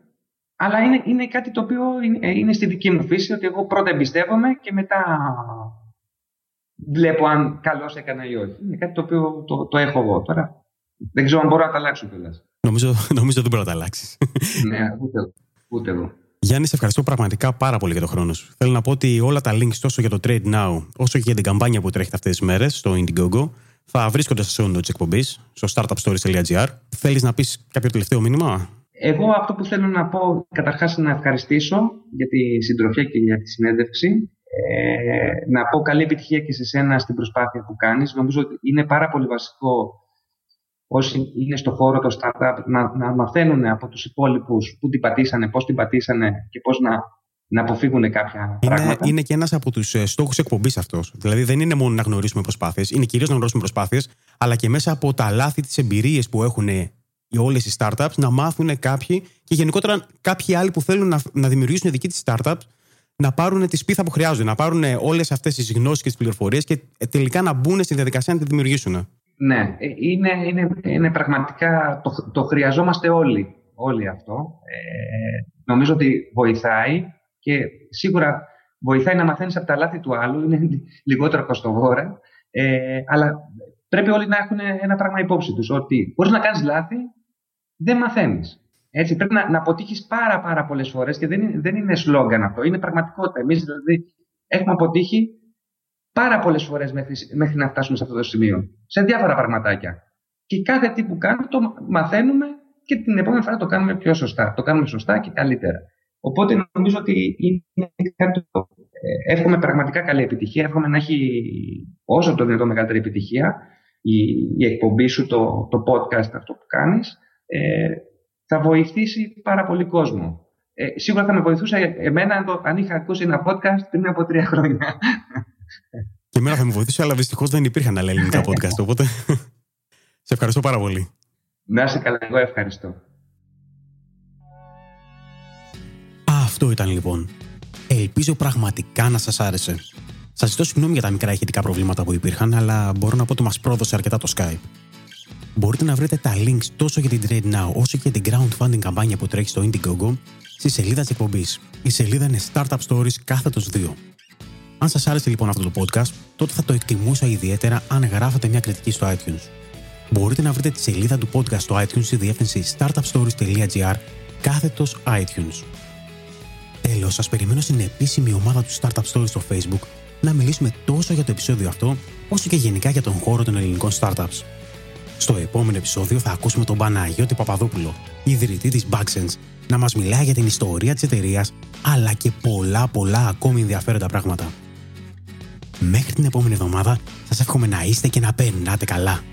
Αλλά είναι, είναι κάτι το οποίο είναι, είναι στη δική μου φύση, ότι εγώ πρώτα εμπιστεύομαι και μετά βλέπω αν καλώς έκανα ή όχι. Είναι κάτι το οποίο το, το έχω εγώ τώρα. Δεν ξέρω αν μπορώ να τα αλλάξω κιόλας. Νομίζω, *laughs* νομίζω δεν μπορεί να τα αλλάξεις. ναι, ούτε, ούτε εγώ. Γιάννη, σε ευχαριστώ πραγματικά πάρα πολύ για τον χρόνο σου. Θέλω να πω ότι όλα τα links τόσο για το Trade Now όσο και για την καμπάνια που τρέχει αυτές τις μέρες στο Indiegogo θα βρίσκονται στο show notes εκπομπής στο startupstories.gr. Θέλεις να πεις κάποιο τελευταίο μήνυμα; Εγώ αυτό που θέλω να πω, καταρχάς να ευχαριστήσω για τη συντροφιά και για τη συνέντευξη. Ε, να πω καλή επιτυχία και σε σένα στην προσπάθεια που κάνεις. Νομίζω ότι είναι πάρα πολύ βασικό όσοι είναι στο χώρο το startup να, να μαθαίνουν από τους υπόλοιπους που την πατήσανε, πώς την πατήσανε και πώς να, να αποφύγουν κάποια είναι, πράγματα. Είναι και ένας από τους ε, στόχους εκπομπής αυτός. Δηλαδή δεν είναι μόνο να γνωρίσουμε προσπάθειες, είναι κυρίως να γνωρίσουμε προσπάθειες, αλλά και μέσα από τα λάθη, τις εμπειρίες που έχουν οι όλες οι startups να μάθουν κάποιοι και γενικότερα κάποιοι άλλοι που θέλουν να, να δημιουργήσουν δική της startup να πάρουν τη σπίθα που χρειάζονται, να πάρουν όλες αυτές τις γνώσεις και τις πληροφορίες και τελικά να μπουν στη διαδικασία να τη δημιουργήσουν. Ναι, ε, είναι, είναι, είναι πραγματικά, το, το χρειαζόμαστε όλοι, όλοι αυτό. Ε, νομίζω ότι βοηθάει και σίγουρα βοηθάει να μαθαίνεις από τα λάθη του άλλου, είναι *laughs* λιγότερο κοστοβόρα, ε, αλλά πρέπει όλοι να έχουν ένα πράγμα υπόψη τους, ότι μπορείς να κάνεις λάθη, δεν μαθαίνεις. Έτσι, πρέπει να, να αποτύχεις πάρα, πάρα πολλές φορές και δεν είναι, δεν είναι σλόγκαν αυτό. Είναι πραγματικότητα. Εμείς δηλαδή έχουμε αποτύχει πάρα πολλές φορές μέχρι, μέχρι να φτάσουμε σε αυτό το σημείο. Σε διάφορα πραγματάκια. Και κάθε τι που κάνουμε το μαθαίνουμε και την επόμενη φορά το κάνουμε πιο σωστά. Το κάνουμε σωστά και καλύτερα. Οπότε νομίζω ότι είναι κάτι το. Ε, εύχομαι πραγματικά καλή επιτυχία. Εύχομαι να έχει όσο το δυνατόν μεγαλύτερη επιτυχία η, η εκπομπή σου, το, το podcast αυτό που κάνεις. Ε, θα βοηθήσει πάρα πολύ κόσμο. Ε, σίγουρα θα με βοηθούσε εμένα αν, το, αν είχα ακούσει ένα podcast πριν από τρία χρόνια. *laughs* Και εμένα θα με βοηθήσει, αλλά δυστυχώς δεν υπήρχαν άλλα ελληνικά podcast. Οπότε *laughs* σε ευχαριστώ πάρα πολύ. Να είσαι καλά, εγώ ευχαριστώ. Αυτό ήταν λοιπόν. Ελπίζω πραγματικά να σας άρεσε. Σας ζητώ συγγνώμη για τα μικρά ηχητικά προβλήματα που υπήρχαν, αλλά μπορώ να πω ότι μας πρόδωσε αρκετά το Skype. Μπορείτε να βρείτε τα links τόσο για την Trade Now όσο και για την crowdfunding καμπάνια που τρέχει στο Indiegogo στη σελίδα της εκπομπής. Η σελίδα είναι Startup Stories κάθετος 2. Αν σας άρεσε λοιπόν αυτό το podcast, τότε θα το εκτιμούσα ιδιαίτερα αν γράφετε μια κριτική στο iTunes. Μπορείτε να βρείτε τη σελίδα του podcast στο iTunes στη διεύθυνση startupstories.gr κάθετος iTunes. Τέλος, σας περιμένω στην επίσημη ομάδα του Startup Stories στο Facebook να μιλήσουμε τόσο για το επεισόδιο αυτό, όσο και γενικά για τον χώρο των ελληνικών startups. Στο επόμενο επεισόδιο θα ακούσουμε τον Παναγιώτη Παπαδόπουλο, ιδρυτή της Backsense, να μας μιλάει για την ιστορία της εταιρείας, αλλά και πολλά πολλά ακόμη ενδιαφέροντα πράγματα. Μέχρι την επόμενη εβδομάδα σας εύχομαι να είστε και να περνάτε καλά.